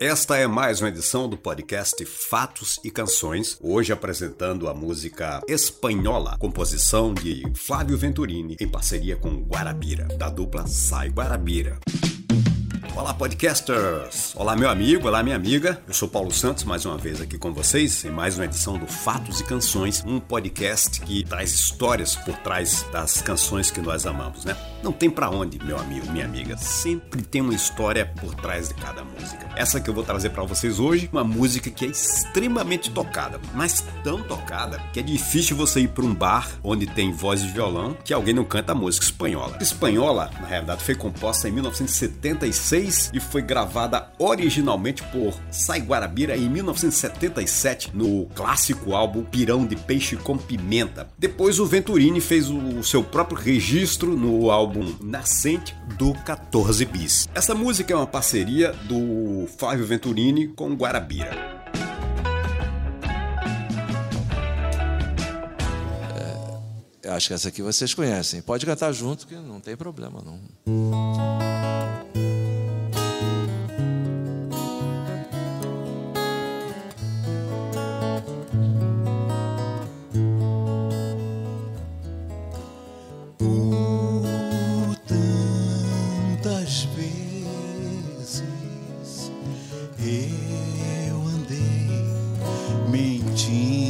Esta é mais uma edição do podcast Fatos e Canções, hoje apresentando a música Espanhola, composição de Flávio Venturini em parceria com Guarabira, da dupla Sai Guarabira. Olá, podcasters! Olá, meu amigo, olá, minha amiga. Eu sou Paulo Santos, mais uma vez aqui com vocês em mais uma edição do Fatos e Canções, um podcast que traz histórias por trás das canções que nós amamos, né? Não tem para onde, meu amigo, minha amiga. Sempre tem uma história por trás de cada música. Essa que eu vou trazer para vocês hoje, uma música que é extremamente tocada, mas tão tocada que é difícil você ir para um bar onde tem voz de violão que alguém não canta música espanhola. Espanhola, na realidade, foi composta em 1976 e foi gravada originalmente por Sai Guarabira em 1977 no clássico álbum Pirão de Peixe com Pimenta. Depois o Venturini fez o seu próprio registro no álbum Nascente do 14 Bis. Essa música é uma parceria do Flávio Venturini com Guarabira. É, acho que essa aqui vocês conhecem. Pode cantar junto que não tem problema não. ti.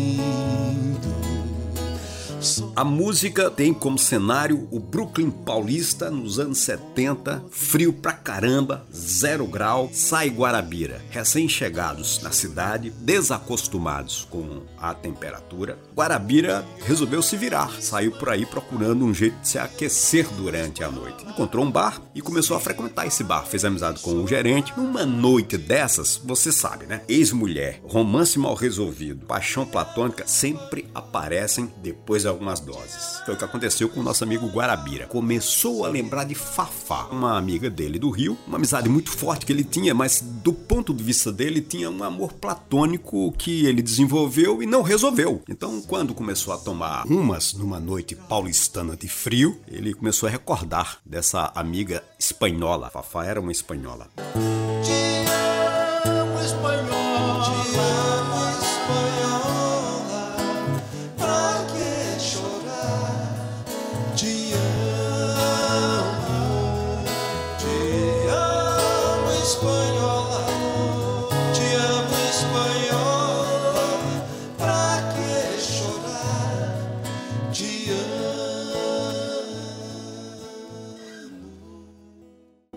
A música tem como cenário o Brooklyn paulista nos anos 70, frio pra caramba, zero grau, sai Guarabira. Recém-chegados na cidade, desacostumados com a temperatura, Guarabira resolveu se virar, saiu por aí procurando um jeito de se aquecer durante a noite. Encontrou um bar e começou a frequentar esse bar, fez amizade com o gerente. Numa noite dessas, você sabe, né? Ex-mulher, romance mal resolvido, paixão platônica sempre aparecem depois de algumas doses. Foi o que aconteceu com o nosso amigo Guarabira. Começou a lembrar de Fafá, uma amiga dele do Rio, uma amizade muito forte que ele tinha, mas do ponto de vista dele tinha um amor platônico que ele desenvolveu e não resolveu. Então, quando começou a tomar umas numa noite paulistana de frio, ele começou a recordar dessa amiga espanhola. Fafá era uma espanhola.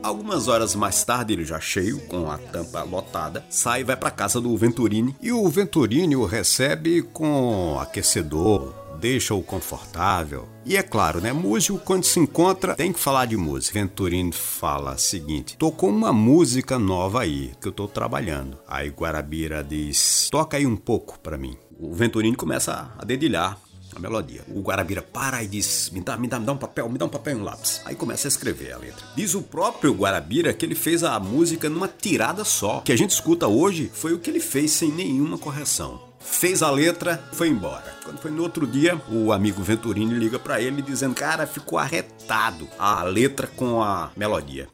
Algumas horas mais tarde, ele já cheio, com a tampa lotada, sai e vai para casa do Venturini. E o Venturini o recebe com aquecedor, deixa-o confortável. E é claro, né? Músico, quando se encontra, tem que falar de música. Venturini fala o seguinte: tocou uma música nova aí, que eu tô trabalhando. Aí Guarabira diz: toca aí um pouco para mim. O Venturini começa a dedilhar a melodia. O Guarabira para e diz: me dá, me dá, me dá um papel, me dá um papel e um lápis. Aí começa a escrever a letra. Diz o próprio Guarabira que ele fez a música numa tirada só. O que a gente escuta hoje foi o que ele fez sem nenhuma correção. Fez a letra, foi embora. Quando foi no outro dia, o amigo Venturini liga para ele dizendo: Cara, ficou arretado a letra com a melodia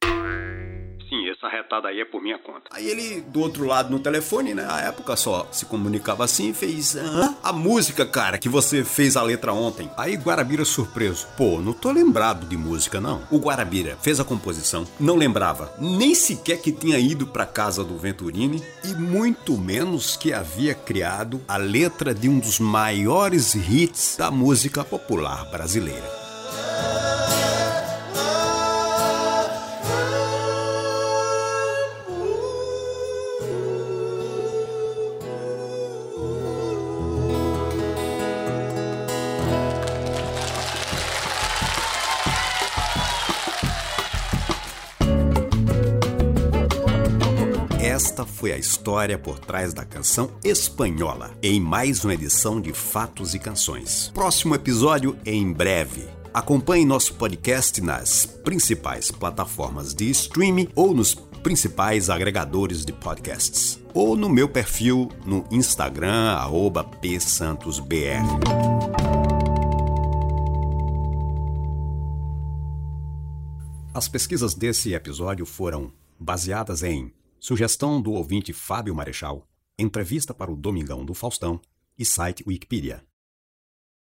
essa retada aí é por minha conta. Aí ele, do outro lado no telefone, né? A época só se comunicava assim, fez. Hã? A música, cara, que você fez a letra ontem. Aí Guarabira surpreso. Pô, não tô lembrado de música, não. O Guarabira fez a composição, não lembrava nem sequer que tinha ido pra casa do Venturini e muito menos que havia criado a letra de um dos maiores hits da música popular brasileira. Esta foi a história por trás da canção espanhola, em mais uma edição de Fatos e Canções. Próximo episódio em breve. Acompanhe nosso podcast nas principais plataformas de streaming ou nos principais agregadores de podcasts. Ou no meu perfil no Instagram, psantosbr. As pesquisas desse episódio foram baseadas em sugestão do ouvinte Fábio Marechal, entrevista para o Domingão do Faustão e site Wikipedia.